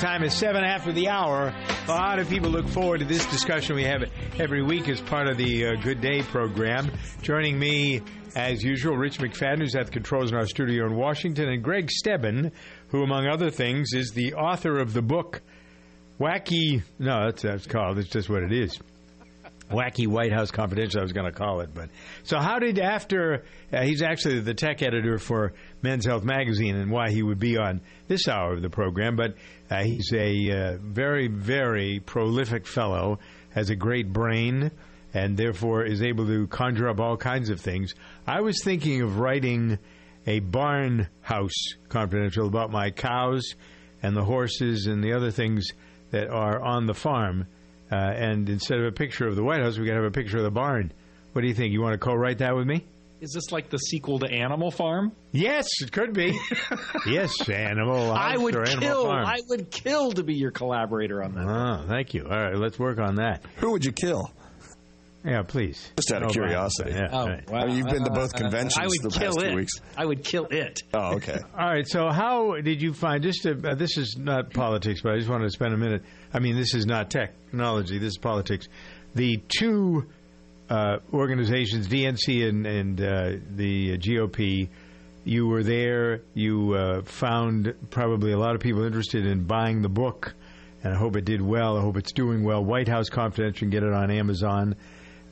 Time is seven after the hour. A lot of people look forward to this discussion we have every week as part of the uh, Good Day program. Joining me, as usual, Rich McFadden, who's at the controls in our studio in Washington, and Gregg Stebben, who, among other things, is the author of the book Wacky. No, that's, that's called. It's just what it is. Wacky White House Confidential, I was going to call it. But so, how did after uh, he's actually the tech editor for Men's Health magazine, and why he would be on this hour of the program. But uh, he's a uh, very, very prolific fellow, has a great brain, and therefore is able to conjure up all kinds of things. I was thinking of writing a barn house confidential about my cows and the horses and the other things that are on the farm. Uh, and instead of a picture of the White House, we got to have a picture of the barn. What do you think? You want to co-write that with me? Is this like the sequel to Animal Farm? Yes, it could be. yes, Animal. I would or Animal kill. Farm. I would kill to be your collaborator on that. Oh, thank you. All right, let's work on that. Who would you kill? Yeah, please. Just out of Oh, curiosity. right. Yeah, Oh, right. wow. I mean, you've been to both I conventions would the kill past it. two weeks. I would kill it. Oh, okay. All right. So, how did you find? Just to, uh, this is not politics, but I just wanted to spend a minute. I mean, this is not technology. This is politics. The two uh, organizations, DNC and, and uh, the GOP, you were there. You uh, found probably a lot of people interested in buying the book, and I hope it did well. I hope it's doing well. White House Confidential, you can get it on Amazon.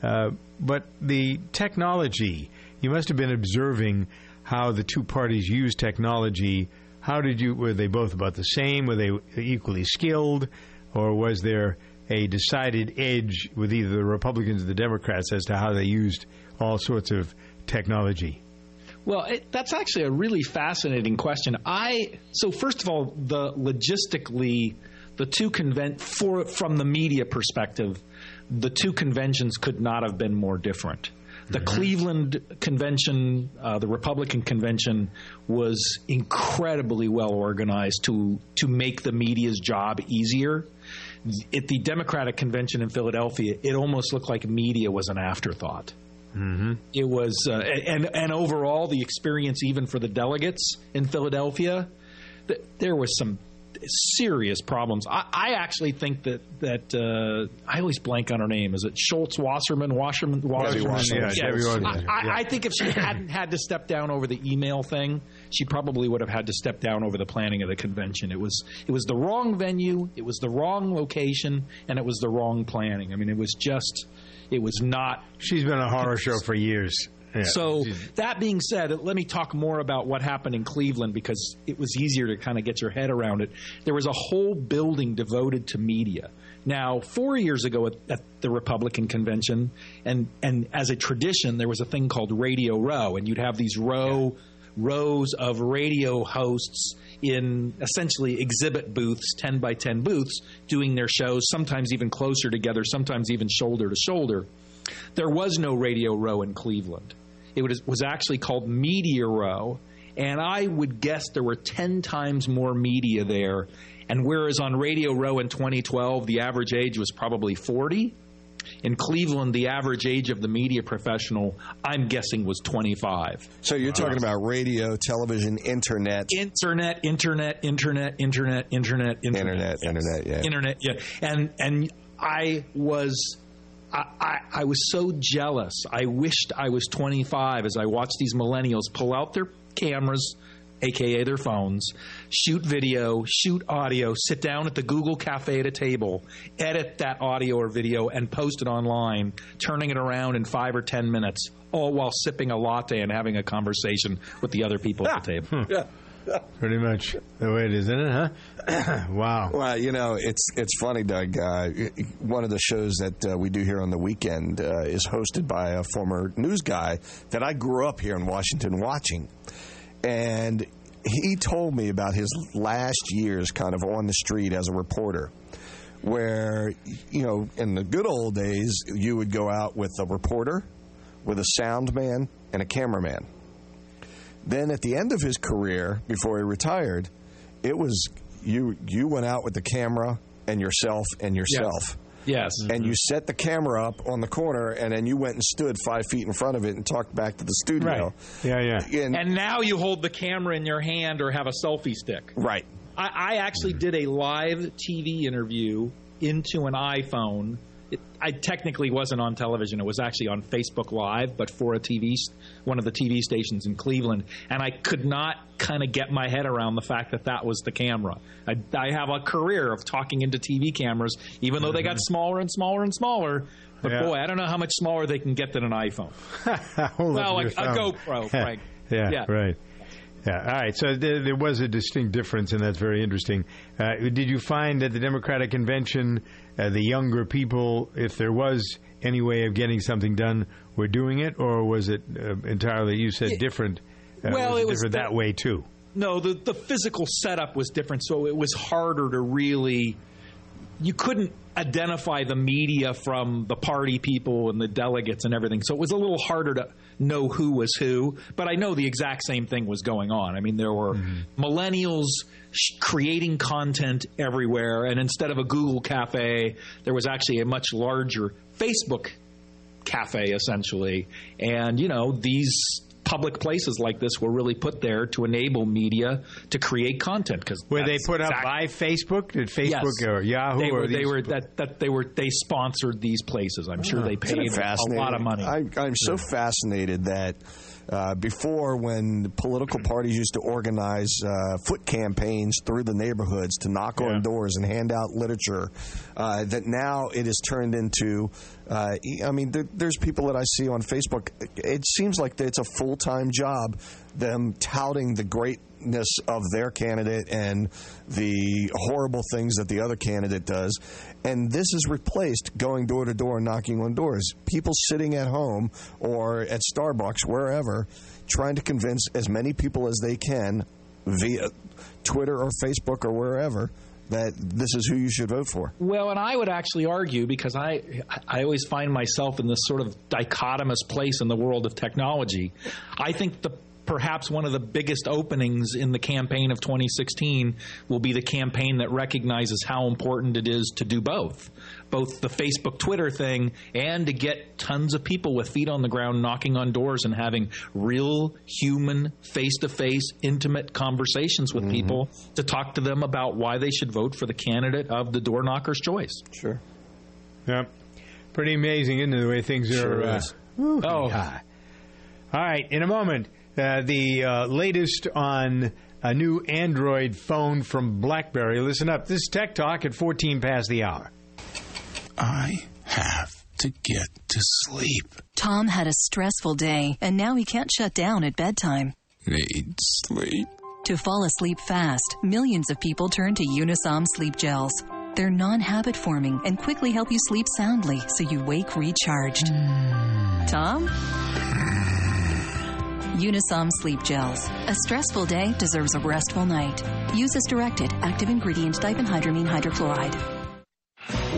Uh, but the technology, you must have been observing how the two parties use technology. How did you? Were they both about the same? Were they equally skilled, or was there a decided edge with either the Republicans or the Democrats as to how they used all sorts of technology? Well, it, that's actually a really fascinating question. I so first of all, the logistically, the two convent for from the media perspective, the two conventions could not have been more different. The Cleveland convention, uh, the Republican convention, was incredibly well organized to to make the media's job easier. At the Democratic convention in Philadelphia, it almost looked like media was an afterthought. It was, uh, and and overall, the experience, even for the delegates in Philadelphia, th- there was some serious problems. I, I actually think that that uh, I always blank on her name. Is it Schultz Wasserman? Wasserman? Wasserman? Wasserman, yeah, I, I, yeah. I think if she hadn't had to step down over the email thing, she probably would have had to step down over the planning of the convention. It was it was the wrong venue, it was the wrong location, and it was the wrong planning. I mean, it was just it was not She's been a horror show for years. Yeah. so that being said, let me talk more about what happened in Cleveland because it was easier to kind of get your head around it. There was a whole building devoted to media. Now, four years ago at, at the Republican convention, and and as a tradition, there was a thing called Radio Row, and you'd have these row rows of radio hosts in essentially exhibit booths, ten by ten booths, doing their shows. Sometimes even closer together, sometimes even shoulder to shoulder. There was no Radio Row in Cleveland. It was, was actually called Media Row, and I would guess there were 10 times more media there. And whereas on Radio Row in 2012, the average age was probably 40, In Cleveland, the average age of the media professional, I'm guessing, was 25. So you're talking about radio, television, internet, Internet, internet, internet, internet, internet, internet, internet, Yes. internet. Yeah. internet. Yeah, and and I was. I, I, I was so jealous. I wished I was 25 as I watched these millennials pull out their cameras, aka their phones, shoot video, shoot audio, sit down at the Google Cafe at a table, edit that audio or video, and post it online, turning it around in five or 10 minutes, all while sipping a latte and having a conversation with the other people at the ah, table. Hmm. Yeah. Pretty much the way it is, isn't it? Huh? wow. Well, you know, it's it's funny, Doug. Uh, one of the shows that uh, we do here on the weekend uh, is hosted by a former news guy that I grew up here in Washington watching, and he told me about his last years, kind of on the street as a reporter. Where you know, in the good old days, you would go out with a reporter, with a sound man, and a cameraman. Then at the end of his career, before he retired, it was you you went out with the camera and yourself and yourself. Yes. And you mm-hmm. set the camera up on the corner, and then you went and stood five feet in front of it and talked back to the studio. Right. Yeah, yeah. And, And now you hold the camera in your hand or have a selfie stick. right. I, I actually did a live TV interview into an iPhone. It, I technically wasn't on television; it was actually on Facebook Live, but for a TV, one of the TV stations in Cleveland, and I could not kind of get my head around the fact that that was the camera. I, I have a career of talking into TV cameras, even though they got smaller and smaller and smaller. But Yeah. boy, I don't know how much smaller they can get than an iPhone. Well, up a- your a thumb. GoPro, Frank. yeah, Yeah. right. Yeah, all right. So there, there was a distinct difference, and that's very interesting. Uh, did you find at the Democratic convention, uh, the younger people, if there was any way of getting something done, were doing it, or was it uh, entirely? You said different. Uh, Well, was it was different that- that way too. No, the the physical setup was different, so it was harder to really. You couldn't identify the media from the party people and the delegates and everything, so it was a little harder to know who was who. But I know the exact same thing was going on. I mean, there were mm-hmm. millennials creating content everywhere, and instead of a Google cafe, there was actually a much larger Facebook cafe essentially and you know these public places like this were really put there to enable media to create content because Were they put up by Facebook? Did Facebook or Yahoo they or were, they were that, that they were they sponsored these places. I'm sure they Isn't paid a lot of money. I, I'm so fascinated that uh, before, when political parties used to organize uh, foot campaigns through the neighborhoods to knock Yeah. on doors and hand out literature, uh, that now it has turned into. Uh, I mean, there, there's people that I see on Facebook. It seems like it's a full time job, them touting the greatness of their candidate and the horrible things that the other candidate does. And this is replaced going door to door and knocking on doors. People sitting at home or at Starbucks, wherever, trying to convince as many people as they can via Twitter or Facebook or wherever that this is who you should vote for. Well, and I would actually argue because I I always find myself in this sort of dichotomous place in the world of technology. I think the perhaps one of the biggest openings in the campaign of 2016 will be the campaign that recognizes how important it is to do both. Both the Facebook Twitter thing and to get tons of people with feet on the ground knocking on doors and having real human face to face intimate conversations with people to talk to them about why they should vote for the candidate of the door knocker's choice. Sure. Yeah. Pretty amazing, isn't it, the way things Sure are? Uh, Oh. yeah. All right, in a moment, uh, the uh, latest on a new Android phone from BlackBerry. Listen up. This is Tech Talk at 14 past the hour. I have to get to sleep. Tom had a stressful day, and now he can't shut down at bedtime. Need sleep. To fall asleep fast, millions of people turn to Unisom sleep gels. They're non habit forming and quickly help you sleep soundly so you wake recharged. Tom? Unisom sleep gels. A stressful day deserves a restful night. Use as directed. Active ingredient diphenhydramine hydrochloride.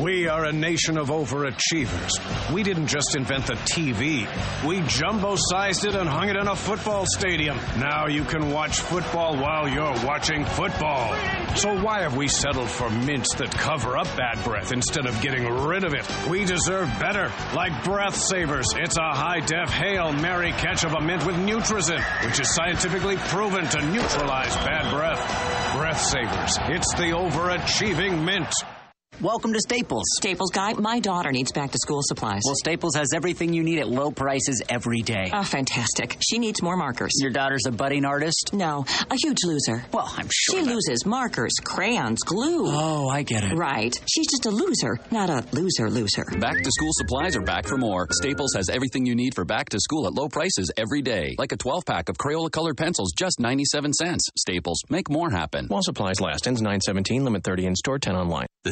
We are a nation of overachievers. We didn't just invent the TV, we jumbo sized it and hung it in a football stadium. Now you can watch football while you're watching football. So why have we settled for mints that cover up bad breath instead of getting rid of it? We deserve better, like Breath Savers. It's a high def Hail Mary catch of a mint with Nutrizin, which is scientifically proven to neutralize bad breath. Breath Savers. It's the overachieving mint. Welcome to Staples. Staples guy, my daughter needs back to school supplies. Well, Staples has everything you need at low prices every day. Oh, fantastic. She needs more markers. Your daughter's a budding artist? No, a huge loser. Well, I'm sure. She that- loses markers, crayons, glue. Oh, I get it. Right. She's just a loser, not a loser loser. Back to school supplies are back for more. Staples has everything you need for back to school at low prices every day. Like a 12 pack of Crayola colored pencils, just 97 cents. Staples, make more happen. While supplies last. Ends 917, limit 30 in store, 10 online. The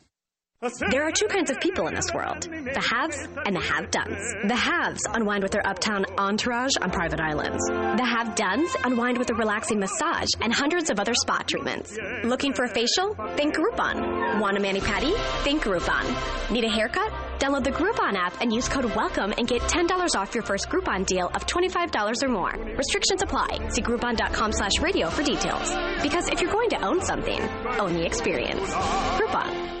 There are two kinds of people in this world the haves and the have dones. The haves unwind with their uptown entourage on private islands. The have dones unwind with a relaxing massage and hundreds of other spa treatments. Looking for a facial? Think Groupon. Want a mani pedi? Think Groupon. Need a haircut? Download the Groupon app and use code WELCOME and get $10 off your first Groupon deal of $25 or more. Restrictions apply. See Groupon.com slash radio for details. Because if you're going to own something, own the experience. Groupon.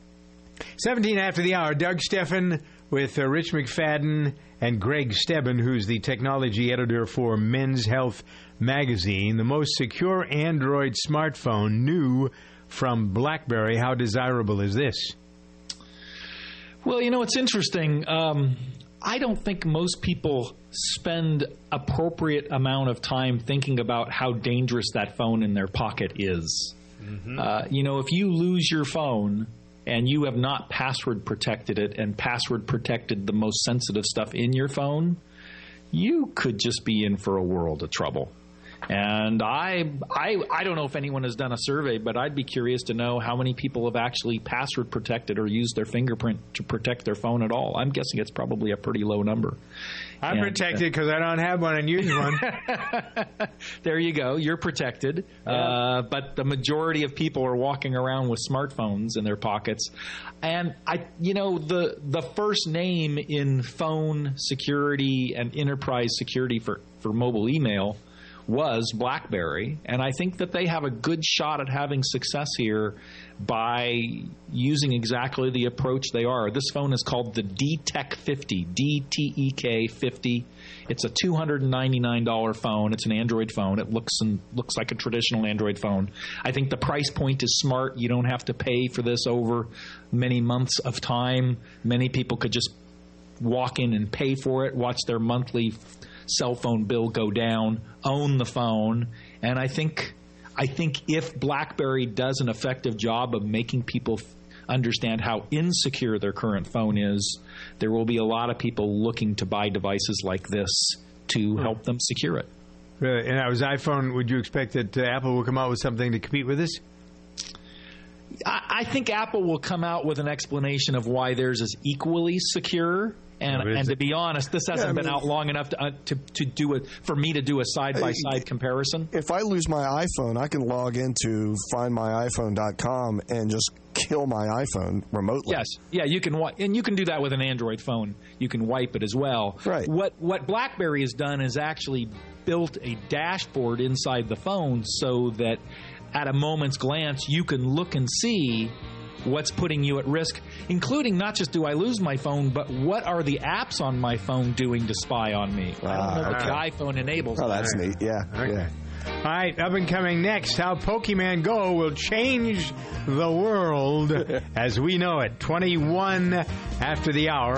17 after the hour, Doug Stephan with uh, Rich McFadden and Gregg Stebben, who's the technology editor for Men's Health magazine. The most secure Android smartphone new from BlackBerry. How desirable is this? Well, you know, it's interesting. Um, I don't think most people spend appropriate amount of time thinking about how dangerous that phone in their pocket is. Uh, you know, if you lose your phone and you have not password protected it and password protected the most sensitive stuff in your phone, you could just be in for a world of trouble. And I, I, I don't know if anyone has done a survey, but I'd be curious to know how many people have actually password protected or used their fingerprint to protect their phone at all. I'm guessing it's probably a pretty low number. I'm And, uh, protected because I don't have one and use one. there you go. You're protected. Uh, but the majority of people are walking around with smartphones in their pockets. And I, you know, the the first name in phone security and enterprise security for for mobile email was BlackBerry, and I think that they have a good shot at having success here by using exactly the approach they are. This phone is called the DTEK 50, D T E K 50. It's a $299 phone. It's an Android phone. It looks and looks like a traditional Android phone. I think the price point is smart. You don't have to pay for this over many months of time. Many people could just walk in and pay for it, watch their monthly cell phone bill go down, own the phone, and I think I think if BlackBerry does an effective job of making people f- understand how insecure their current phone is, there will be a lot of people looking to buy devices like this to help them secure it. Really? And that was iPhone. Would you expect that uh, Apple will come out with something to compete with this? I, I think Apple will come out with an explanation of why theirs is equally secure. And, and to be honest, this hasn't Yeah, I been out long enough to, uh, to to do it for me to do a side by side comparison. If I lose my iPhone, I can log into findmyiphone.com and just kill my iPhone remotely. Yes, yeah, you can wi- and you can do that with an Android phone. You can wipe it as well. Right. What what BlackBerry has done is actually built a dashboard inside the phone so that at a moment's glance you can look and see what's putting you at risk, including not just do I lose my phone, but what are the apps on my phone doing to spy on me? I don't know Ah, if okay. the iPhone enables Oh, that. that's neat. Yeah. Yeah. All right, up and coming next, how Pokemon Go will change the world as we know it. 21 after the hour.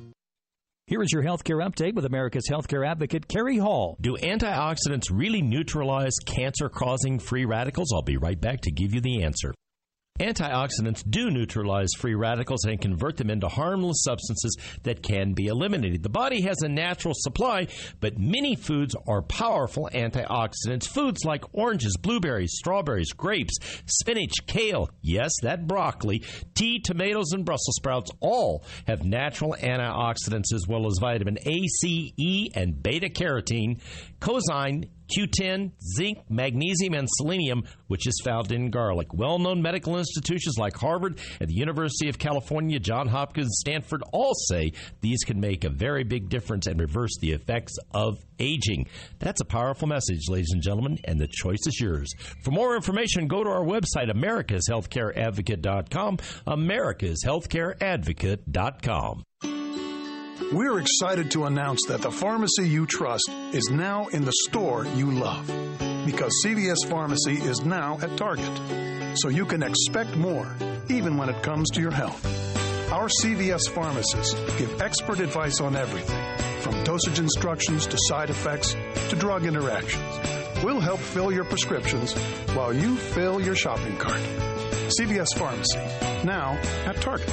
Here is your healthcare update with America's healthcare advocate, Kerry Hall. Do antioxidants really neutralize cancer causing free radicals? I'll be right back to give you the answer. Antioxidants do neutralize free radicals and convert them into harmless substances that can be eliminated. The body has a natural supply, but many foods are powerful antioxidants. Foods like oranges, blueberries, strawberries, grapes, spinach, kale, yes, that broccoli, tea, tomatoes, and Brussels sprouts all have natural antioxidants as well as vitamin A, C, E, and beta carotene, coenzyme, Q10, zinc, magnesium, and selenium, which is found in garlic. Well known medical institutions like Harvard and the University of California, John Hopkins, Stanford all say these can make a very big difference and reverse the effects of aging. That's a powerful message, ladies and gentlemen, and the choice is yours. For more information, go to our website, americashealthcareadvocate.com, americashealthcareadvocate.com. We're excited to announce that the pharmacy you trust is now in the store you love. Because CVS Pharmacy is now at Target. So you can expect more, even when it comes to your health. Our CVS pharmacists give expert advice on everything, from dosage instructions to side effects to drug interactions. We'll help fill your prescriptions while you fill your shopping cart. CVS Pharmacy, now at Target.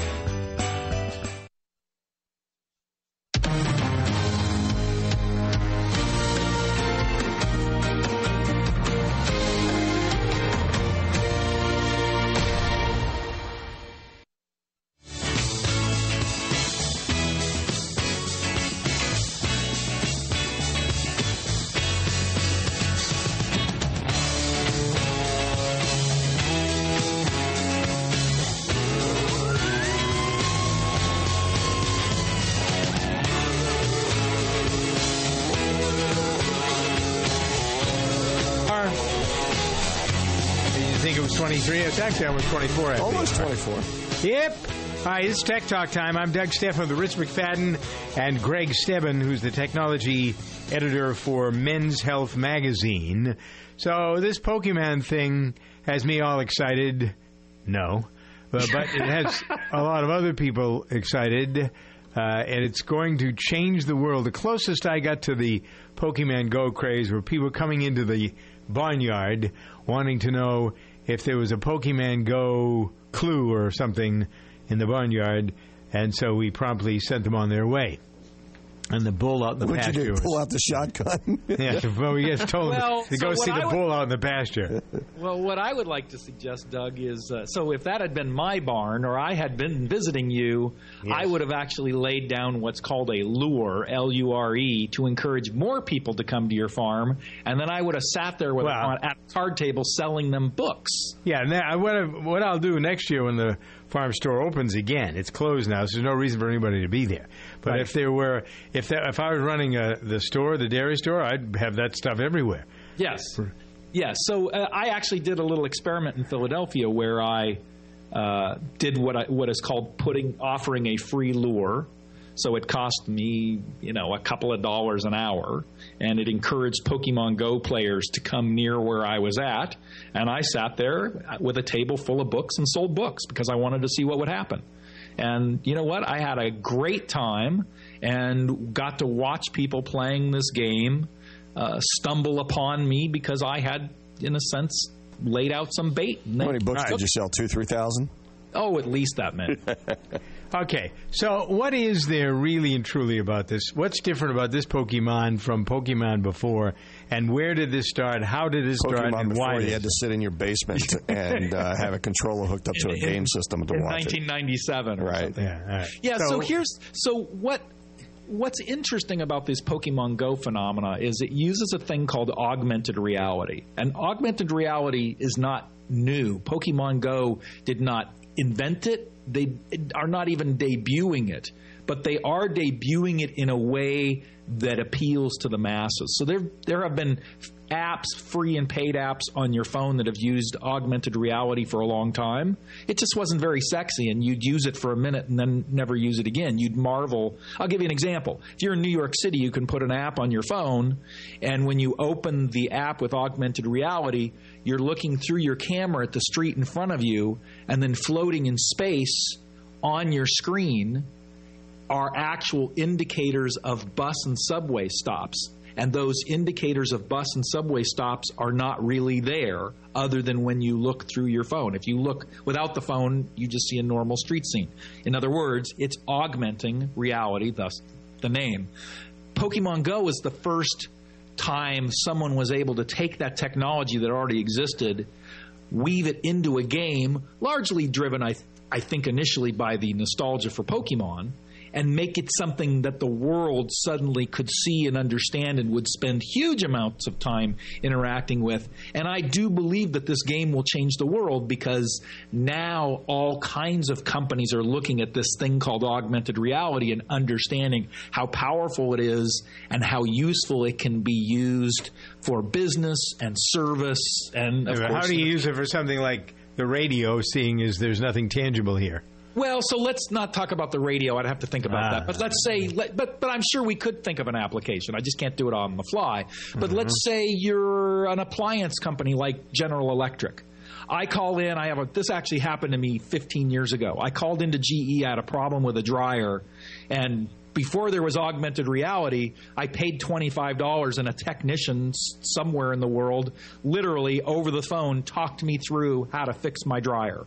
You think it was 23? It's actually almost 24. I think. Almost 24. Yep. Hi, it's Tech Talk time. I'm Doug Stephan of the Rich McFadden and Gregg Stebben, who's the technology editor for Men's Health magazine. So this Pokemon thing has me all excited. No, but, but it has a lot of other people excited. Uh, and it's going to change the world. The closest I got to the Pokemon Go craze were people coming into the barnyard wanting to know if there was a Pokemon Go clue or something in the barnyard, and so we promptly sent them on their way. And the bull out in the What'd you pasture. do? Pull out the shotgun? yeah, well, we just told Well, to so go what see I the would- bull out in the pasture. Well, what I would like to suggest, Doug, is uh, so if that had been my barn or I had been visiting you, I would have actually laid down what's called a lure, L U R E, to encourage more people to come to your farm, and then I would have sat there with Well- on, at a card table selling them books. Yeah, now what I, what I'll do next year when the farm store opens again, it's closed now, so there's no reason for anybody to be there. But Right. if there were, if there, if I was running uh the store, the dairy store, I'd have that stuff everywhere. Yes. Yes. So uh, I actually did a little experiment in Philadelphia where I uh, did what I, what is called putting offering a free lure. So it cost me, you know, a couple of dollars an hour, and it encouraged Pokemon Go players to come near where I was at. And I sat there with a table full of books and sold books because I wanted to see what would happen. And you know what? I had a great time and got to watch people playing this game uh, stumble upon me because I had, in a sense, laid out some bait. How many books did you sell? Two, three thousand? Oh, at least that many. Okay, so what is there really and truly about this? What's different about this Pokemon from Pokemon before, and where did this start? How did it start, Pokemon and before why? you had to sit in your basement and uh, have a controller hooked up to a game system to in watch it. 1997 or Right. something. Yeah, Yeah, so, here's so what what's interesting about this Pokemon Go phenomena is it uses a thing called augmented reality. And augmented reality is not new. Pokemon Go did not invent it. They are not even debuting it, but they are debuting it in a way that appeals to the masses. So there there have been apps, free and paid apps on your phone that have used augmented reality for a long time. It just wasn't very sexy, and you'd use it for a minute and then never use it again. You'd marvel. I'll give you an example. If you're in New York City, you can put an app on your phone, and when you open the app with augmented reality, you're looking through your camera at the street in front of you, and then floating in space on your screen are actual indicators of bus and subway stops. And those indicators of bus and subway stops are not really there other than when you look through your phone. If you look without the phone, you just see a normal street scene. In other words, it's augmenting reality, thus the name. Pokemon Go is the first time someone was able to take that technology that already existed, weave it into a game, largely driven, I, I think, initially by the nostalgia for Pokemon, and make it something that the world suddenly could see and understand and would spend huge amounts of time interacting with. And I do believe that this game will change the world because now all kinds of companies are looking at this thing called augmented reality and understanding how powerful it is and how useful it can be used for business and service and of How do you use it for something like the radio, seeing as there's nothing tangible here? Well, so let's not talk about the radio. I'd have to think about Ah. that. But let's say, let, but but I'm sure we could think of an application. I just can't do it on the fly. But let's say you're an appliance company like General Electric. I call in. I have a. This actually happened to me 15 years ago. I called into GE. I had a problem with a dryer, and before there was augmented reality, I paid $25 and a technician somewhere in the world, literally over the phone, talked me through how to fix my dryer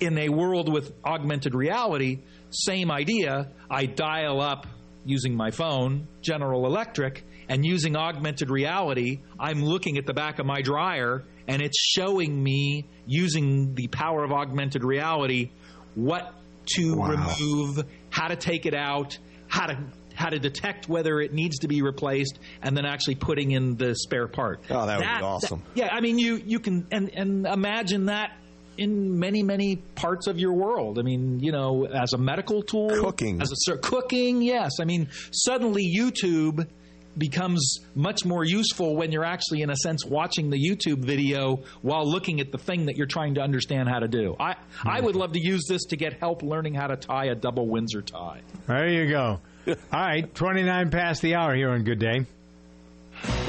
in a world with augmented reality, same idea. I dial up using my phone, General Electric, and using augmented reality, I'm looking at the back of my dryer and it's showing me using the power of augmented reality what to remove, how to take it out, how to how to detect whether it needs to be replaced, and then actually putting in the spare part. Oh, that would be awesome. yeah, I mean, you you can and and imagine that in many many parts of your world. I mean, you know, as a medical tool, Cooking. as a cooking. Yes, I mean, suddenly YouTube becomes much more useful when you're actually in a sense watching the YouTube video while looking at the thing that you're trying to understand how to do. I I would love to use this to get help learning how to tie a double Windsor tie. There you go. All right, 29 past the hour here on Good Day.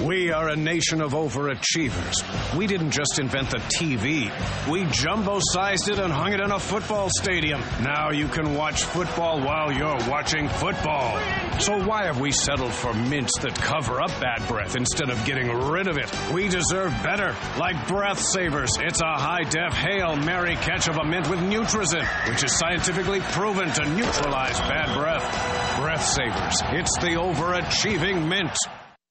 We are a nation of overachievers. We didn't just invent the TV, we jumbo sized it and hung it in a football stadium. Now you can watch football while you're watching football. So why have we settled for mints that cover up bad breath instead of getting rid of it? We deserve better, like Breath Savers. It's a high def Hail Mary catch of a mint with Nutrizin, which is scientifically proven to neutralize bad breath. Breath Savers. It's the overachieving mint.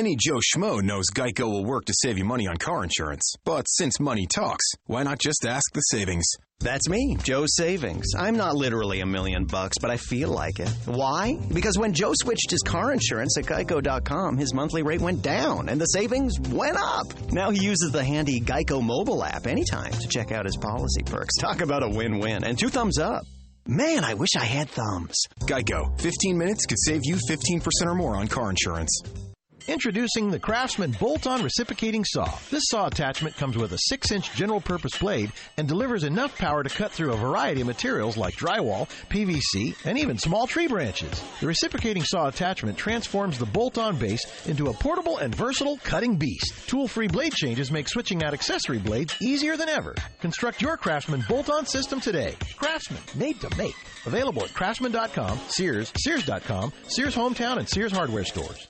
Any Joe Schmo knows Geico will work to save you money on car insurance. But since money talks, why not just ask the savings? That's me, Joe Savings. I'm not literally a million bucks, but I feel like it. Why? Because when Joe switched his car insurance at geico.com, his monthly rate went down and the savings went up. Now he uses the handy Geico mobile app anytime to check out his policy perks. Talk about a win win and two thumbs up. Man, I wish I had thumbs. Geico. 15 minutes could save you 15% or more on car insurance. Introducing the Craftsman bolt-on reciprocating saw. This saw attachment comes with a 6-inch general-purpose blade and delivers enough power to cut through a variety of materials like drywall, PVC, and even small tree branches. The reciprocating saw attachment transforms the bolt-on base into a portable and versatile cutting beast. Tool-free blade changes make switching out accessory blades easier than ever. Construct your Craftsman bolt-on system today. Craftsman, made to make. Available at craftsman.com, Sears, Sears.com, Sears Hometown, and Sears Hardware stores.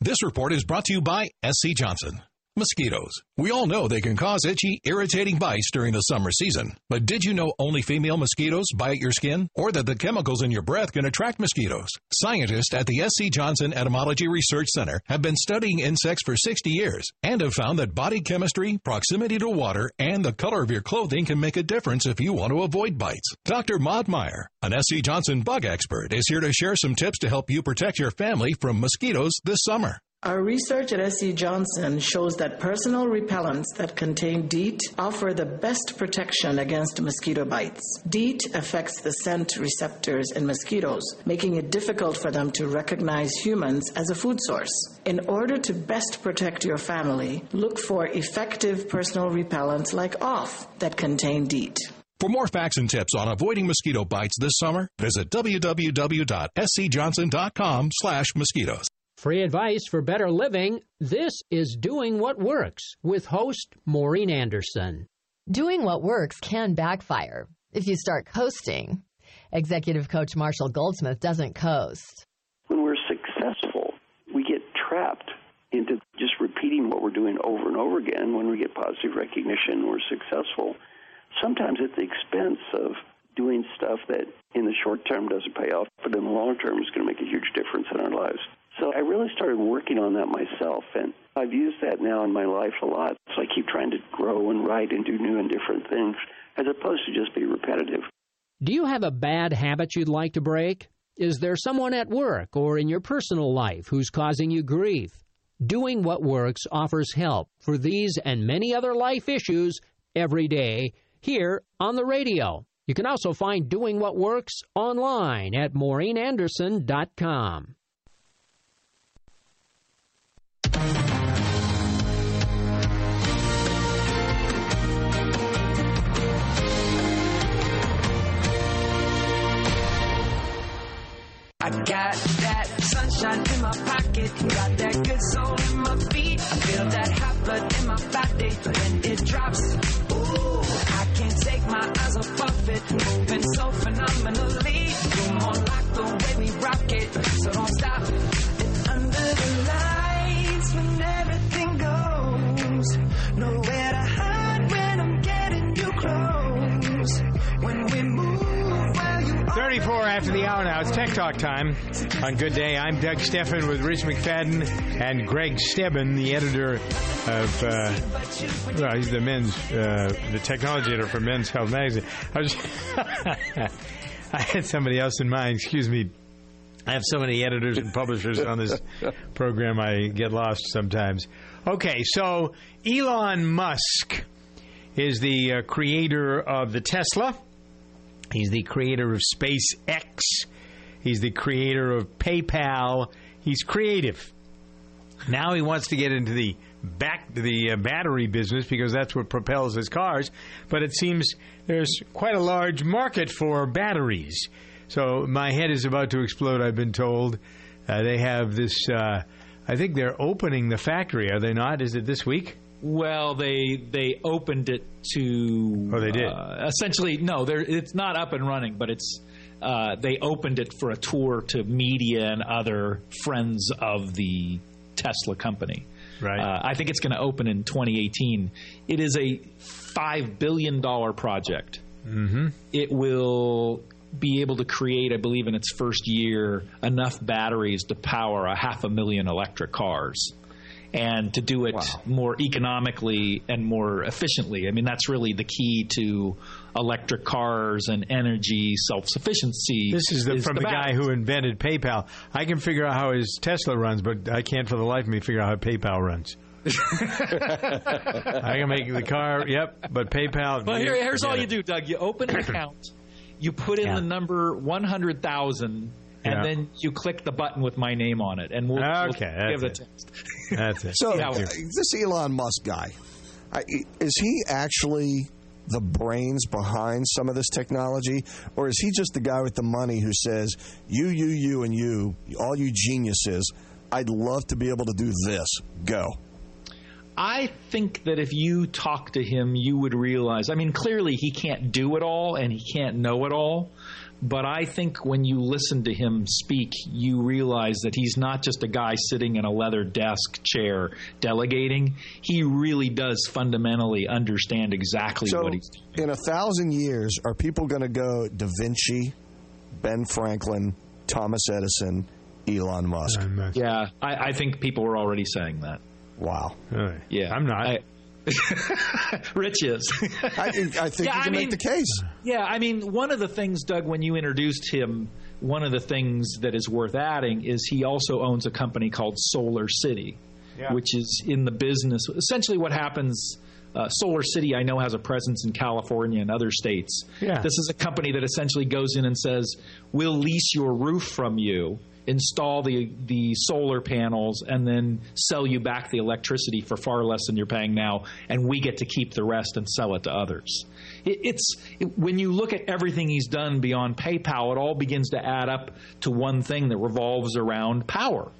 This report is brought to you by SC Johnson. Mosquitoes. We all know they can cause itchy, irritating bites during the summer season. But did you know only female mosquitoes bite your skin? Or that the chemicals in your breath can attract mosquitoes? Scientists at the SC Johnson Entomology Research Center have been studying insects for 60 years and have found that body chemistry, proximity to water, and the color of your clothing can make a difference if you want to avoid bites. Dr. Maud Meyer, an SC Johnson bug expert, is here to share some tips to help you protect your family from mosquitoes this summer. Our research at SC Johnson shows that personal repellents that contain DEET offer the best protection against mosquito bites. DEET affects the scent receptors in mosquitoes, making it difficult for them to recognize humans as a food source. In order to best protect your family, look for effective personal repellents like OFF that contain DEET. For more facts and tips on avoiding mosquito bites this summer, visit www.scjohnson.com slash mosquitoes. Free advice for better living. This is Doing What Works with host Maureen Anderson. Doing what works can backfire if you start coasting. Executive coach Marshall Goldsmith doesn't coast. When we're successful, we get trapped into just repeating what we're doing over and over again. When we get positive recognition, we're successful. Sometimes at the expense of doing stuff that in the short term doesn't pay off, but in the long term is going to make a huge difference in our lives. I really started working on that myself, and I've used that now in my life a lot. So I keep trying to grow and write and do new and different things, as opposed to just be repetitive. Do you have a bad habit you'd like to break? Is there someone at work or in your personal life who's causing you grief? Doing What Works offers help for these and many other life issues every day here on the radio. You can also find Doing What Works online at maureenanderson.com. I got that sunshine in my pocket, got that good soul in my feet. I feel that hot blood in my body when it drops. Ooh, I can't take my eyes off of it, moving so phenomenally. You're more like the way we rock it, so don't stop. 34 after the hour now. It's Tech Talk time on Good Day. I'm Doug Stephan with Rich McFadden and Gregg Stebben, the editor of, uh, well, he's the men's, uh, the technology editor for Men's Health Magazine. I, was, I had somebody else in mind. Excuse me. I have so many editors and publishers on this program, I get lost sometimes. Okay, so Elon Musk is the uh, creator of the Tesla. He's the creator of SpaceX. He's the creator of PayPal. He's creative. Now he wants to get into the back the uh, battery business because that's what propels his cars. But it seems there's quite a large market for batteries. So my head is about to explode. I've been told. Uh, they have this. Uh, I think they're opening the factory. Are they not? Is it this week? Well, they they opened it to. Oh, they did. Uh, essentially, no, they're, it's not up and running, but it's uh, they opened it for a tour to media and other friends of the Tesla company. Right. Uh, I think it's going to open in 2018. It is a five billion dollar project. Mm-hmm. It will be able to create, I believe, in its first year, enough batteries to power a half a million electric cars. And to do it more economically and more efficiently. I mean, that's really the key to electric cars and energy self sufficiency. This is, the, from the, guy who invented PayPal. I can figure out how his Tesla runs, but I can't for the life of me figure out how PayPal runs. I can make the car, yep, but PayPal. Well, here, here's all forget you do, Doug. You open an account, you put in Yeah. the number 100,000, and Yeah. then you click the button with my name on it, and we'll, Okay, we'll give it a test. That's it. So Yeah. this Elon Musk guy, is he actually the brains behind some of this technology, or is he just the guy with the money who says, "You, you, you, and you, all you geniuses, I'd love to be able to do this. Go." I think that if you talk to him, you would realize. I mean, clearly he can't do it all and he can't know it all. But I think when you listen to him speak, you realize that he's not just a guy sitting in a leather desk chair delegating. He really does fundamentally understand exactly So, what he's doing. in a thousand years, are people going to go Da Vinci, Ben Franklin, Thomas Edison, Elon Musk? Yeah, I, I think people were already saying that. Wow. Yeah, I'm not. Rich is. I, I think Yeah, you can I make the case. Yeah, I mean, one of the things, Doug, when you introduced him, one of the things that is worth adding is he also owns a company called Solar City, Yeah. which is in the business. Essentially, what happens. Uh, Solar City, I know, has a presence in California and other states. Yeah. This is a company that essentially goes in and says, "We'll lease your roof from you, install the the solar panels, and then sell you back the electricity for far less than you're paying now, and we get to keep the rest and sell it to others." It, it's it, when you look at everything he's done beyond PayPal, it all begins to add up to one thing that revolves around power.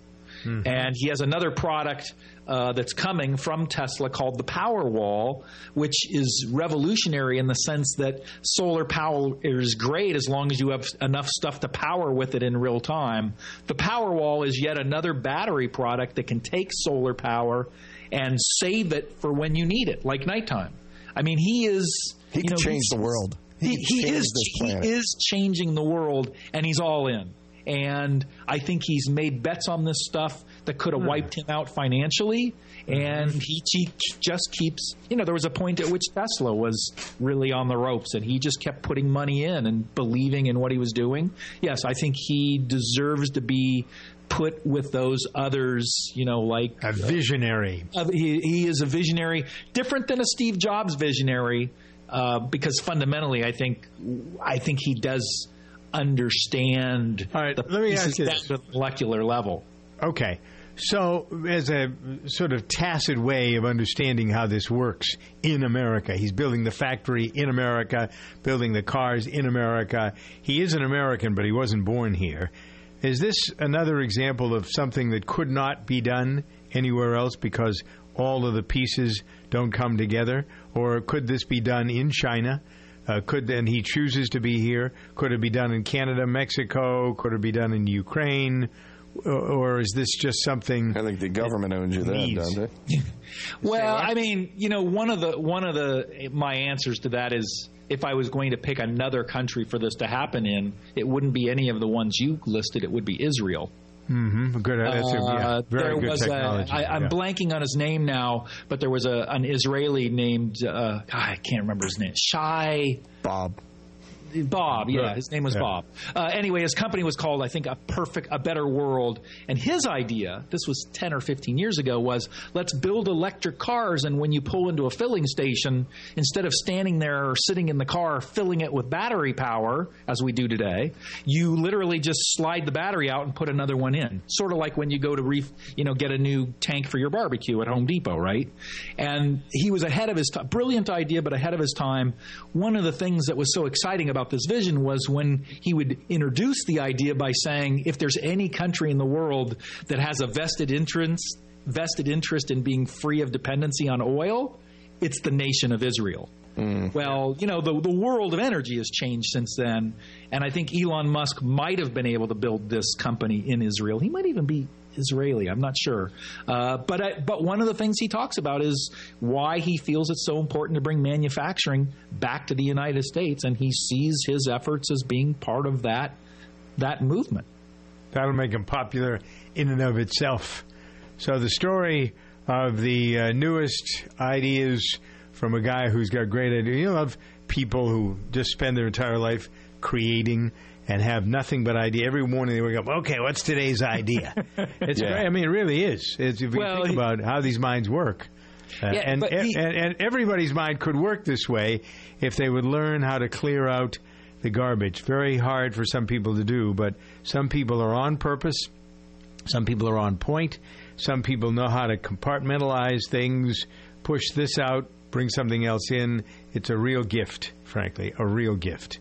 And he has another product uh, that's coming from Tesla called the Powerwall, which is revolutionary in the sense that solar power is great as long as you have enough stuff to power with it in real time. The Powerwall is yet another battery product that can take solar power and save it for when you need it, like nighttime. I mean, he is. He can know, change the world. He, he is he is changing the world, and he's all in. And I think he's made bets on this stuff that could have wiped him out financially. And he, he just keeps, you know, there was a point at which Tesla was really on the ropes, and he just kept putting money in and believing in what he was doing. Yes, I think he deserves to be put with those others, you know, like a visionary. uh, he, he is a visionary, different than a Steve Jobs visionary, uh, because fundamentally, I think I think he does understand the let me ask you this. to the molecular level. Okay. So, as a sort of tacit way of understanding how this works in America, he's building the factory in America, building the cars in America. He is an American, but he wasn't born here. Is this another example of something that could not be done anywhere else because all of the pieces don't come together? Or could this be done in China? Uh, could then he chooses to be here? Could it be done in Canada, Mexico? Could it be done in Ukraine? Or, or is this just something? I think the government owns you then, don't they? Well, I mean, you know, one of the one of the my answers to that is if I was going to pick another country for this to happen in, it wouldn't be any of the ones you listed. It would be Israel. Mm-hmm. Good. That's a, yeah, Uh, very there good was technology. A, I, I'm yeah. blanking on his name now, but there was a an Israeli named uh, God, I can't remember his name. Shai Bob. Bob, yeah, his name was Yeah. Bob. Uh, anyway, his company was called, I think, a perfect, a better world. And his idea, this was ten or fifteen years ago, was let's build electric cars, and when you pull into a filling station, instead of standing there or sitting in the car filling it with battery power, as we do today, you literally just slide the battery out and put another one in. Sort of like when you go to reef, you know, get a new tank for your barbecue at Home Depot, right? And he was ahead of his time. Brilliant idea, but ahead of his time. One of the things that was so exciting about about this vision was when he would introduce the idea by saying, if there's any country in the world that has a vested interest, vested interest in being free of dependency on oil, it's the nation of Israel. Mm. Well, you know, the, the world of energy has changed since then. And I think Elon Musk might have been able to build this company in Israel. He might even be Israeli. I'm not sure. Uh, but I, but one of the things he talks about is why he feels it's so important to bring manufacturing back to the United States, and he sees his efforts as being part of that that movement. That'll make him popular in and of itself. So the story of the uh, newest ideas from a guy who's got great ideas. You love people who just spend their entire life creating and have nothing but idea. Every morning they wake up, okay, what's today's idea? It's yeah. great. I mean, it really is. It's, if you well, think about how these minds work. Uh, yeah, and, he, and, and everybody's mind could work this way if they would learn how to clear out the garbage. Very hard for some people to do, but some people are on purpose. Some people are on point. Some people know how to compartmentalize things, push this out, bring something else in. It's a real gift, frankly, a real gift.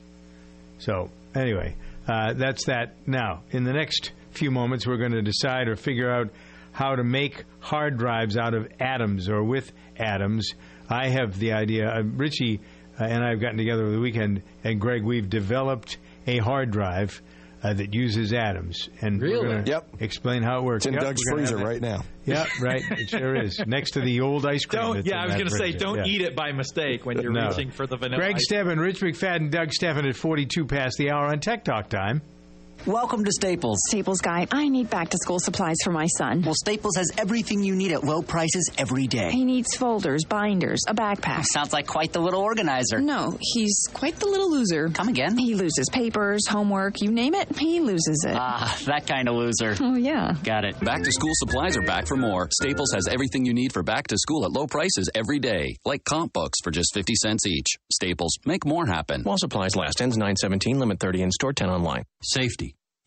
So, anyway, uh, that's that. Now, in the next few moments, we're going to decide or figure out how to make hard drives out of atoms or with atoms. I have the idea. Uh, Richie uh, and I have gotten together over the weekend, and Gregg, we've developed a hard drive uh, that uses atoms. And really? we're yep. explain how it works. It's in yep, Doug's freezer right now. Yeah, right. It sure is. Next to the old ice cream. Don't, yeah, I was going to say, don't yeah. eat it by mistake when you're no. reaching for the vanilla. Gregg Stebben, Rich McFadden, Doug Stephan at 42 past the hour on Tech Talk Time. Welcome to Staples. Staples guy, I need back to school supplies for my son. Well, Staples has everything you need at low prices every day. He needs folders, binders, a backpack. Sounds like quite the little organizer. No, he's quite the little loser. Come again? He loses papers, homework, you name it, he loses it. Ah, that kind of loser. Oh, yeah. Got it. Back to school supplies are back for more. Staples has everything you need for back to school at low prices every day, like comp books for just 50 cents each. Staples, make more happen. While supplies last, ends 917, limit 30 in store, 10 online. Safety.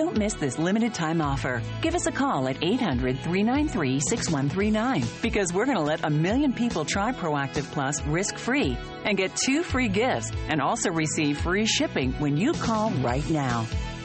Don't miss this limited time offer. Give us a call at 800 393 6139 because we're going to let a million people try Proactiv Plus risk free and get two free gifts and also receive free shipping when you call right now.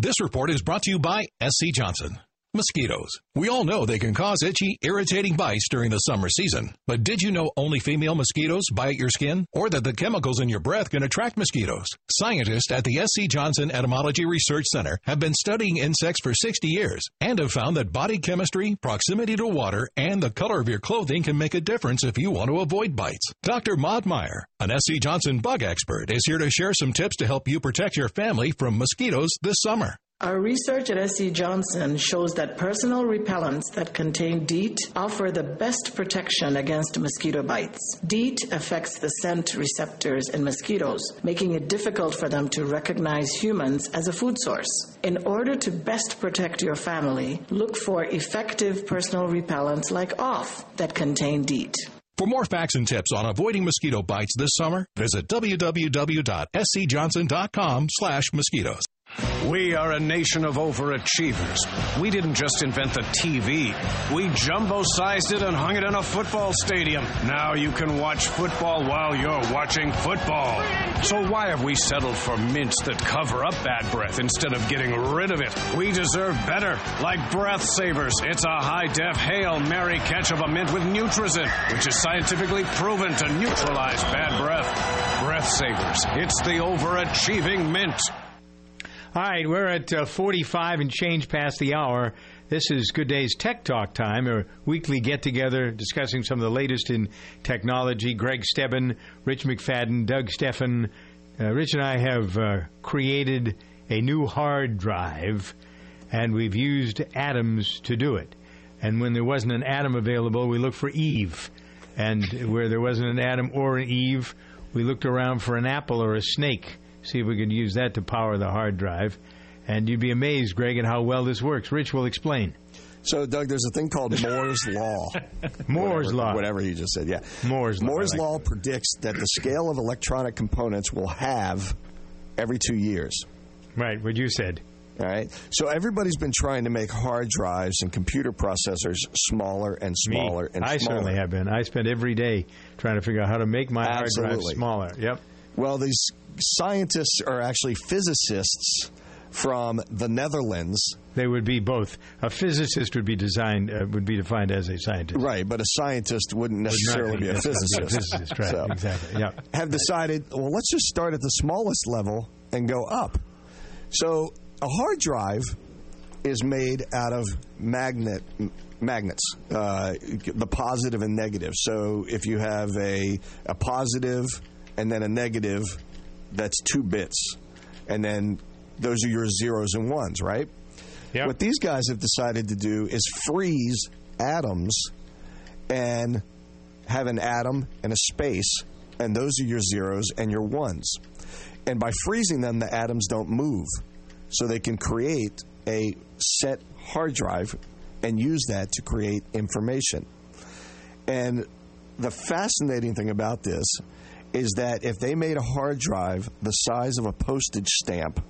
This report is brought to you by SC Johnson. Mosquitoes. We all know they can cause itchy, irritating bites during the summer season. But did you know only female mosquitoes bite your skin? Or that the chemicals in your breath can attract mosquitoes? Scientists at the SC Johnson Entomology Research Center have been studying insects for 60 years and have found that body chemistry, proximity to water, and the color of your clothing can make a difference if you want to avoid bites. Dr. Maud Meyer, an SC Johnson bug expert, is here to share some tips to help you protect your family from mosquitoes this summer. Our research at SC Johnson shows that personal repellents that contain DEET offer the best protection against mosquito bites. DEET affects the scent receptors in mosquitoes, making it difficult for them to recognize humans as a food source. In order to best protect your family, look for effective personal repellents like OFF that contain DEET. For more facts and tips on avoiding mosquito bites this summer, visit www.scjohnson.com slash mosquitoes. We are a nation of overachievers. We didn't just invent the TV, we jumbo sized it and hung it in a football stadium. Now you can watch football while you're watching football. So why have we settled for mints that cover up bad breath instead of getting rid of it? We deserve better, like Breath Savers. It's a high def Hail Mary catch of a mint with Nutrazin, which is scientifically proven to neutralize bad breath. Breath Savers. It's the overachieving mint. All right, we're at uh, 45 and change past the hour. This is Good Day's Tech Talk time, a weekly get together discussing some of the latest in technology. Gregg Stebben, Rich McFadden, Doug Stephan. Uh, Rich and I have uh, created a new hard drive, and we've used atoms to do it. And when there wasn't an atom available, we looked for Eve. And where there wasn't an atom or an Eve, we looked around for an apple or a snake see if we could use that to power the hard drive. And you'd be amazed, Gregg, at how well this works. Rich will explain. So, Doug, there's a thing called Moore's Law. Moore's whatever, Law. Whatever he just said, yeah. Moore's Law. Moore's like Law predicts that the scale of electronic components will have every two years. Right, what you said. All right. So everybody's been trying to make hard drives and computer processors smaller and smaller Me. and smaller. I certainly have been. I spend every day trying to figure out how to make my hard drive smaller. Yep. Well, these scientists are actually physicists from the Netherlands. They would be both. A physicist would be designed uh, would be defined as a scientist. Right, but a scientist wouldn't necessarily be- be a be a physicist. physicist, right, exactly, yeah. Have decided, well, let's just start at the smallest level and go up. So, a hard drive is made out of magnet magnets, uh, the positive and negative. So, if you have a a positive and then a negative, that's two bits, and then those are your zeros and ones, right? What these guys have decided to do is freeze atoms and have an atom and a space, and those are your zeros and your ones. And by freezing them, the atoms don't move. So they can create a set hard drive and use that to create information. And the fascinating thing about this is that if they made a hard drive the size of a postage stamp,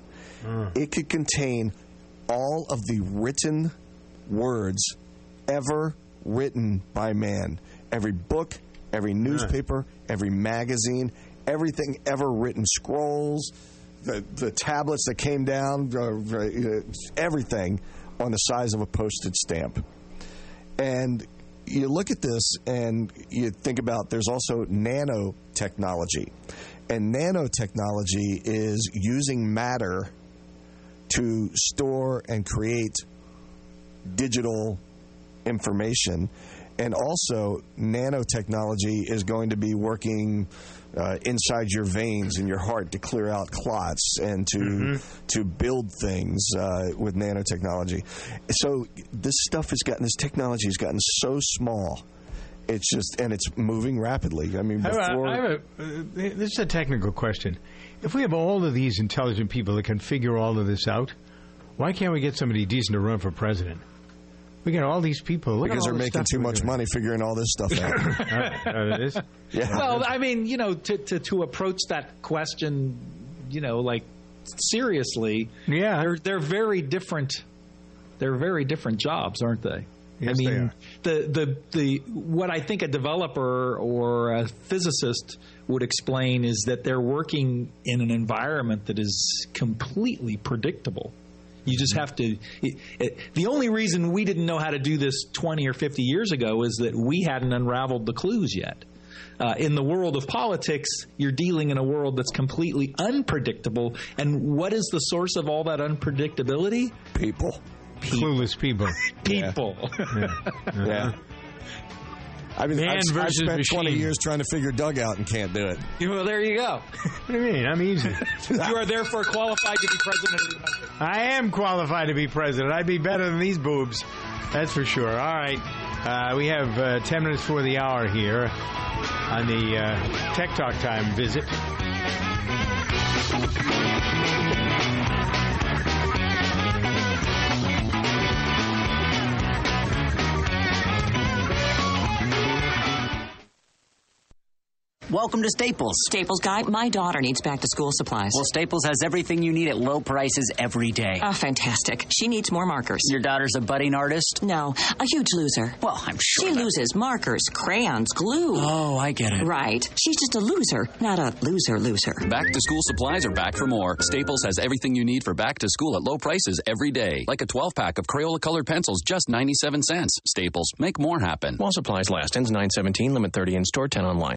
it could contain all of the written words ever written by man. Every book, every newspaper, every magazine, everything ever written, scrolls, the, the tablets that came down, uh, everything on the size of a postage stamp. And you look at this and you think about there's also nanotechnology. And nanotechnology is using matter to store and create digital information. And also, nanotechnology is going to be working uh, inside your veins and your heart to clear out clots and to to build things uh, with nanotechnology. So this stuff has gotten this technology has gotten so small. It's just and it's moving rapidly. I mean, I have a- before I have a, uh, this is a technical question. If we have all of these intelligent people that can figure all of this out, why can't we get somebody decent to run for president? We got all these people. Look at because all they're making too much doing. money figuring all this stuff out. Oh, it is? Yeah. Well, I mean, you know, to, to, to approach that question, you know, like seriously, yeah, they're they're very different. They're very different jobs, aren't they? Yes, I they mean, are. the the the what I think a developer or a physicist would explain is that they're working in an environment that is completely predictable. You just have to. It, it, the only reason we didn't know how to do this 20 or 50 years ago is that we hadn't unraveled the clues yet. Uh, in the world of politics, you're dealing in a world that's completely unpredictable. And what is the source of all that unpredictability? People. Clueless people. People. Yeah. I mean, Man I've, I've versus spent 20 years trying to figure Doug out and can't do it. well, there you go. What do you mean? I'm easy. you are therefore qualified to be president of the United States. I am qualified to be president. I'd be better than these boobs. That's for sure. All right. Uh, we have uh, 10 minutes for the hour here on the uh, Tech Talk Time visit. Welcome to Staples. Staples guy, my daughter needs back to school supplies. Well, Staples has everything you need at low prices every day. Oh, fantastic. She needs more markers. Your daughter's a budding artist? No, a huge loser. Well, I'm sure. She that- loses markers, crayons, glue. Oh, I get it. Right. She's just a loser, not a loser loser. Back to school supplies are back for more. Staples has everything you need for back to school at low prices every day. Like a 12 pack of Crayola colored pencils, just 97 cents. Staples, make more happen. While supplies last. Ends 917. Limit 30 in store, 10 online.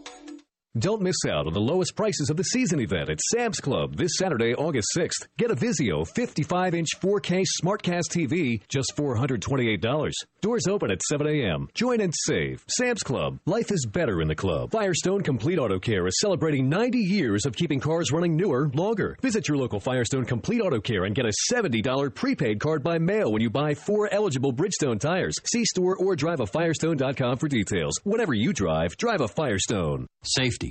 Don't miss out on the lowest prices of the season event at Sam's Club this Saturday, August 6th. Get a Vizio 55 inch 4K Smartcast TV, just $428. Doors open at 7 a.m. Join and save. Sam's Club. Life is better in the club. Firestone Complete Auto Care is celebrating 90 years of keeping cars running newer, longer. Visit your local Firestone Complete Auto Care and get a $70 prepaid card by mail when you buy four eligible Bridgestone tires. See store or drive a Firestone.com for details. Whatever you drive, drive a Firestone. Safety.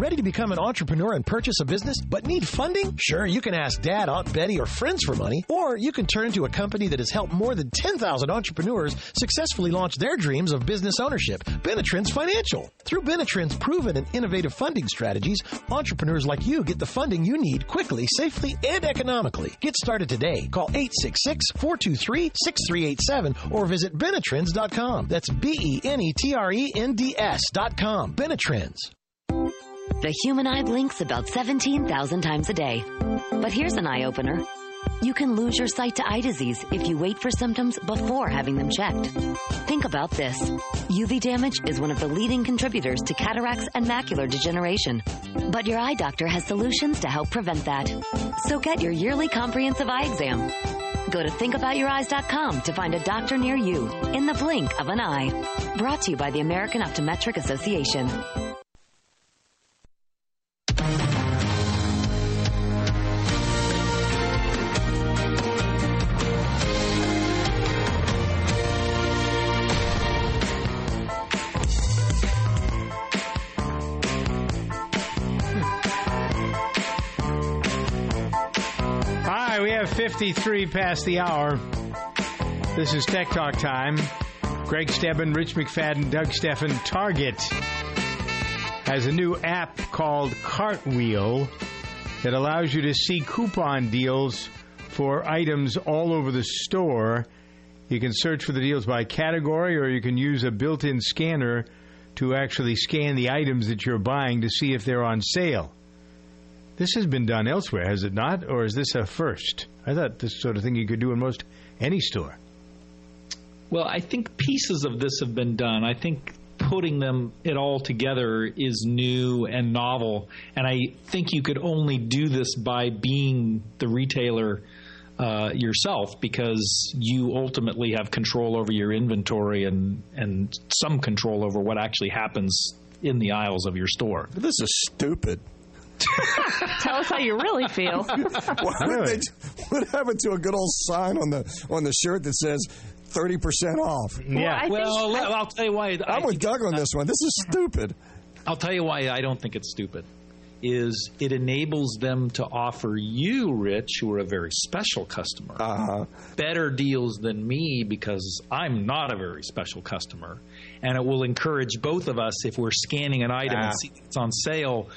Ready to become an entrepreneur and purchase a business, but need funding? Sure, you can ask Dad, Aunt Betty, or friends for money, or you can turn to a company that has helped more than 10,000 entrepreneurs successfully launch their dreams of business ownership. Benetrends Financial. Through Benetrends' proven and innovative funding strategies, entrepreneurs like you get the funding you need quickly, safely, and economically. Get started today. Call 866-423-6387 or visit Benetrends.com. That's B-E-N-E-T-R-E-N-D-S dot com. Benetrends. The human eye blinks about 17,000 times a day. But here's an eye opener. You can lose your sight to eye disease if you wait for symptoms before having them checked. Think about this. UV damage is one of the leading contributors to cataracts and macular degeneration. But your eye doctor has solutions to help prevent that. So get your yearly comprehensive eye exam. Go to thinkaboutyoureyes.com to find a doctor near you in the blink of an eye. Brought to you by the American Optometric Association. Have 53 past the hour. This is Tech Talk time. Gregg Stebben, Rich McFadden, Doug Stephan. Target has a new app called Cartwheel that allows you to see coupon deals for items all over the store. You can search for the deals by category, or you can use a built in scanner to actually scan the items that you're buying to see if they're on sale. This has been done elsewhere, has it not? Or is this a first? I thought this sort of thing you could do in most any store. Well, I think pieces of this have been done. I think putting them it all together is new and novel, and I think you could only do this by being the retailer uh, yourself because you ultimately have control over your inventory and and some control over what actually happens in the aisles of your store. This is stupid. Tell us how you really feel. Why would they, what happened to a good old sign on the on the shirt that says thirty percent off? Yeah. Well, let- I'll tell you why. I'm with Doug on this one. This is stupid. I'll tell you why I don't think it's stupid. Is it enables them to offer you, Rich, who are a very special customer, uh-huh. better deals than me because I'm not a very special customer, and it will encourage both of us if we're scanning an item Ah. and see it's on sale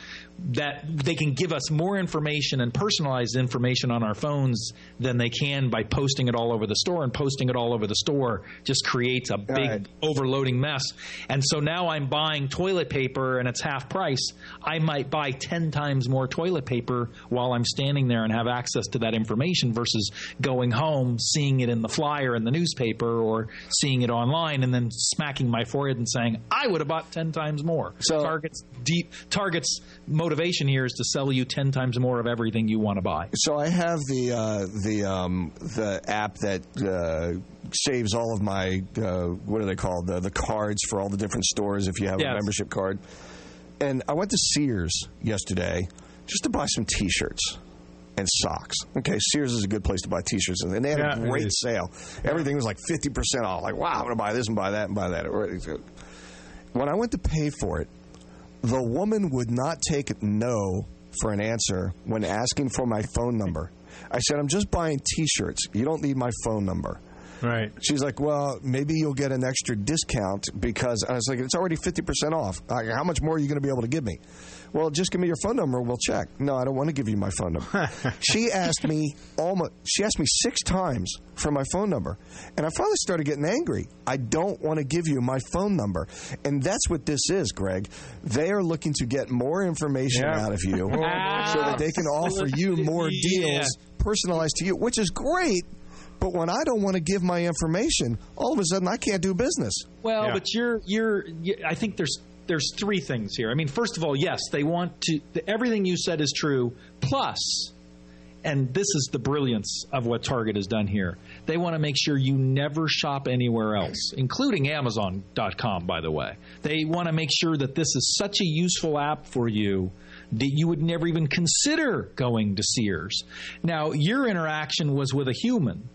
that they can give us more information and personalized information on our phones than they can by posting it all over the store and posting it all over the store just creates a big Right. overloading mess. And so now i'm buying toilet paper and it's half price. I might buy 10 times more toilet paper while i'm standing there and have access to that information versus going home seeing it in the flyer in the newspaper or seeing it online and then smacking my forehead and saying i would have bought 10 times more. So targets deep targets motivation here is to sell you 10 times more of everything you want to buy So I have the uh, the um, the app that uh, saves all of my uh, what are they called the the cards for all the different stores if you have a membership card. And I went to Sears yesterday just to buy some T-shirts and socks. Okay, Sears is a good place to buy T-shirts, and they had Yeah, a great sale. Everything was like fifty percent off. Like, wow, I'm gonna buy this and buy that and buy that. When I went to pay for it, the woman would not take no for an answer when asking for my phone number. I said, I'm just buying t shirts. You don't need my phone number. Right. She's like, well, maybe you'll get an extra discount because I was like, it's already 50% off. Like, how much more are you going to be able to give me? Well, just give me your phone number. We'll check. No, I don't want to give you my phone number. she asked me almost, she asked me six times for my phone number. And I finally started getting angry. I don't want to give you my phone number. And that's what this is, Gregg. They are looking to get more information Yeah. out of you so that they can offer you more deals personalized to you, which is great. But when I don't want to give my information, all of a sudden I can't do business. Well, but you're you're. I think there's there's three things here. I mean, first of all, yes, they want to. The, everything you said is true. Plus, and this is the brilliance of what Target has done here. They want to make sure you never shop anywhere else, including Amazon.com. By the way, they want to make sure that this is such a useful app for you that you would never even consider going to Sears. Now, your interaction was with a human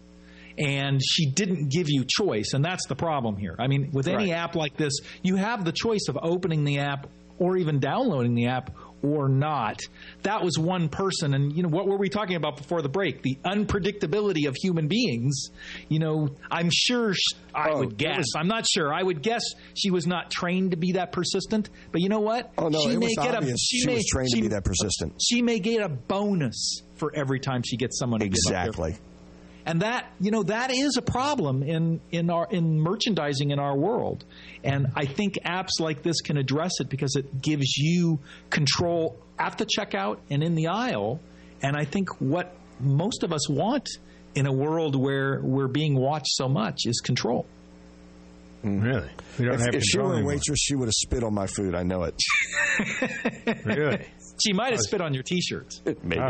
and she didn't give you choice and that's the problem here. I mean with any app like this you have the choice of opening the app or even downloading the app or not. That was one person and you know what were we talking about before the break? The unpredictability of human beings. You know i'm sure sh- i oh, would guess. i'm not sure. I would guess she was not trained to be that persistent but you know what? Oh, no, she it may was get obvious a she was trained to be that persistent. she may get a bonus for every time she gets someone to Exactly. And that you know that is a problem in in our in merchandising in our world and i think apps like this can address it because it gives you control at the checkout and in the aisle and i think what most of us want in a world where we're being watched so much is control mm-hmm. Really? We don't if, have if she were a waitress, she would have spit on my food. I know it. Really? she might have spit on your t-shirts Maybe.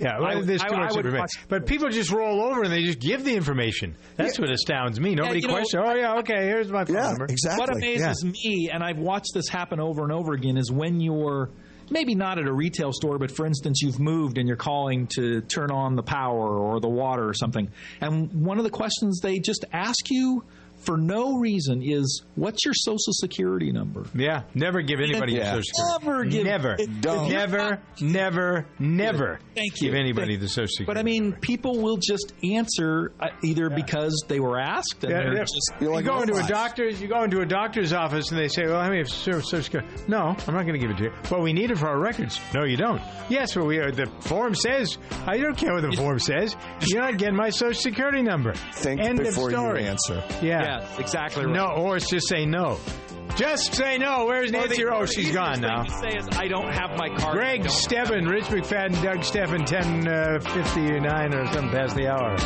Yeah, I well, would- there's too I much would information. watch- But people just roll over and they just give the information. That's what astounds me. Nobody you know- questions. Oh yeah, okay. Here's my phone number. Exactly. What amazes me, and I've watched this happen over and over again, is when you're maybe not at a retail store, but for instance, you've moved and you're calling to turn on the power or the water or something. And one of the questions they just ask you for no reason is, What's your social security number? Yeah, never give anybody Yeah. your social security. Never give- never, if- if you're never, never, never. Thank you. Give anybody Thank- the social security. But I mean, people will just answer uh, either because they were asked and Yeah, they're yeah. just. you go into a doctor's, you go into a doctor's office and they say, "Well, how many have social social security?" No, I'm not going to give it to you. Well, we need it for our records. No, you don't. Yes, well, we are. The form says. I don't care what the form says. You're not getting my social security number. Think End before of story. you answer. Yeah, Yes, exactly right. No, or it's just say no. Just say no. Where's Nancy? the- Oh, She's gone thing now. to say is, I don't have my card. Gregg Stebben, Rich McFadden, Doug Stephan, 10, uh, 59 or something past the hour.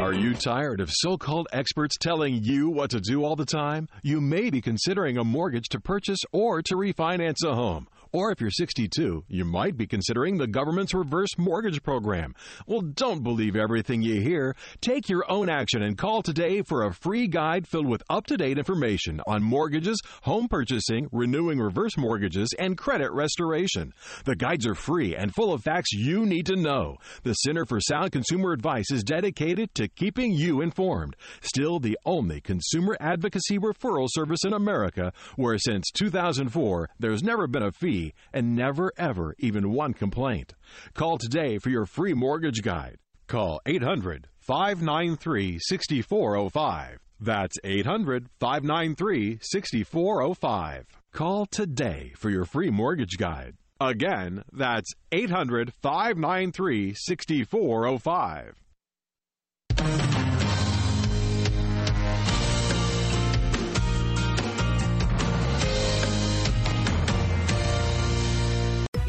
Are you tired of so called experts telling you what to do all the time? You may be considering a mortgage to purchase or to refinance a home. Or if you're 62, you might be considering the government's reverse mortgage program. Well, don't believe everything you hear. Take your own action and call today for a free guide filled with up to date information on mortgages, home purchasing, renewing reverse mortgages, and credit restoration. The guides are free and full of facts you need to know. The Center for Sound Consumer Advice is dedicated to keeping you informed. Still the only consumer advocacy referral service in America where since 2004 there's never been a fee and never ever even one complaint. Call today for your free mortgage guide. Call 800 593 6405. That's 800 593 6405. Call today for your free mortgage guide. Again, that's 800 593 6405.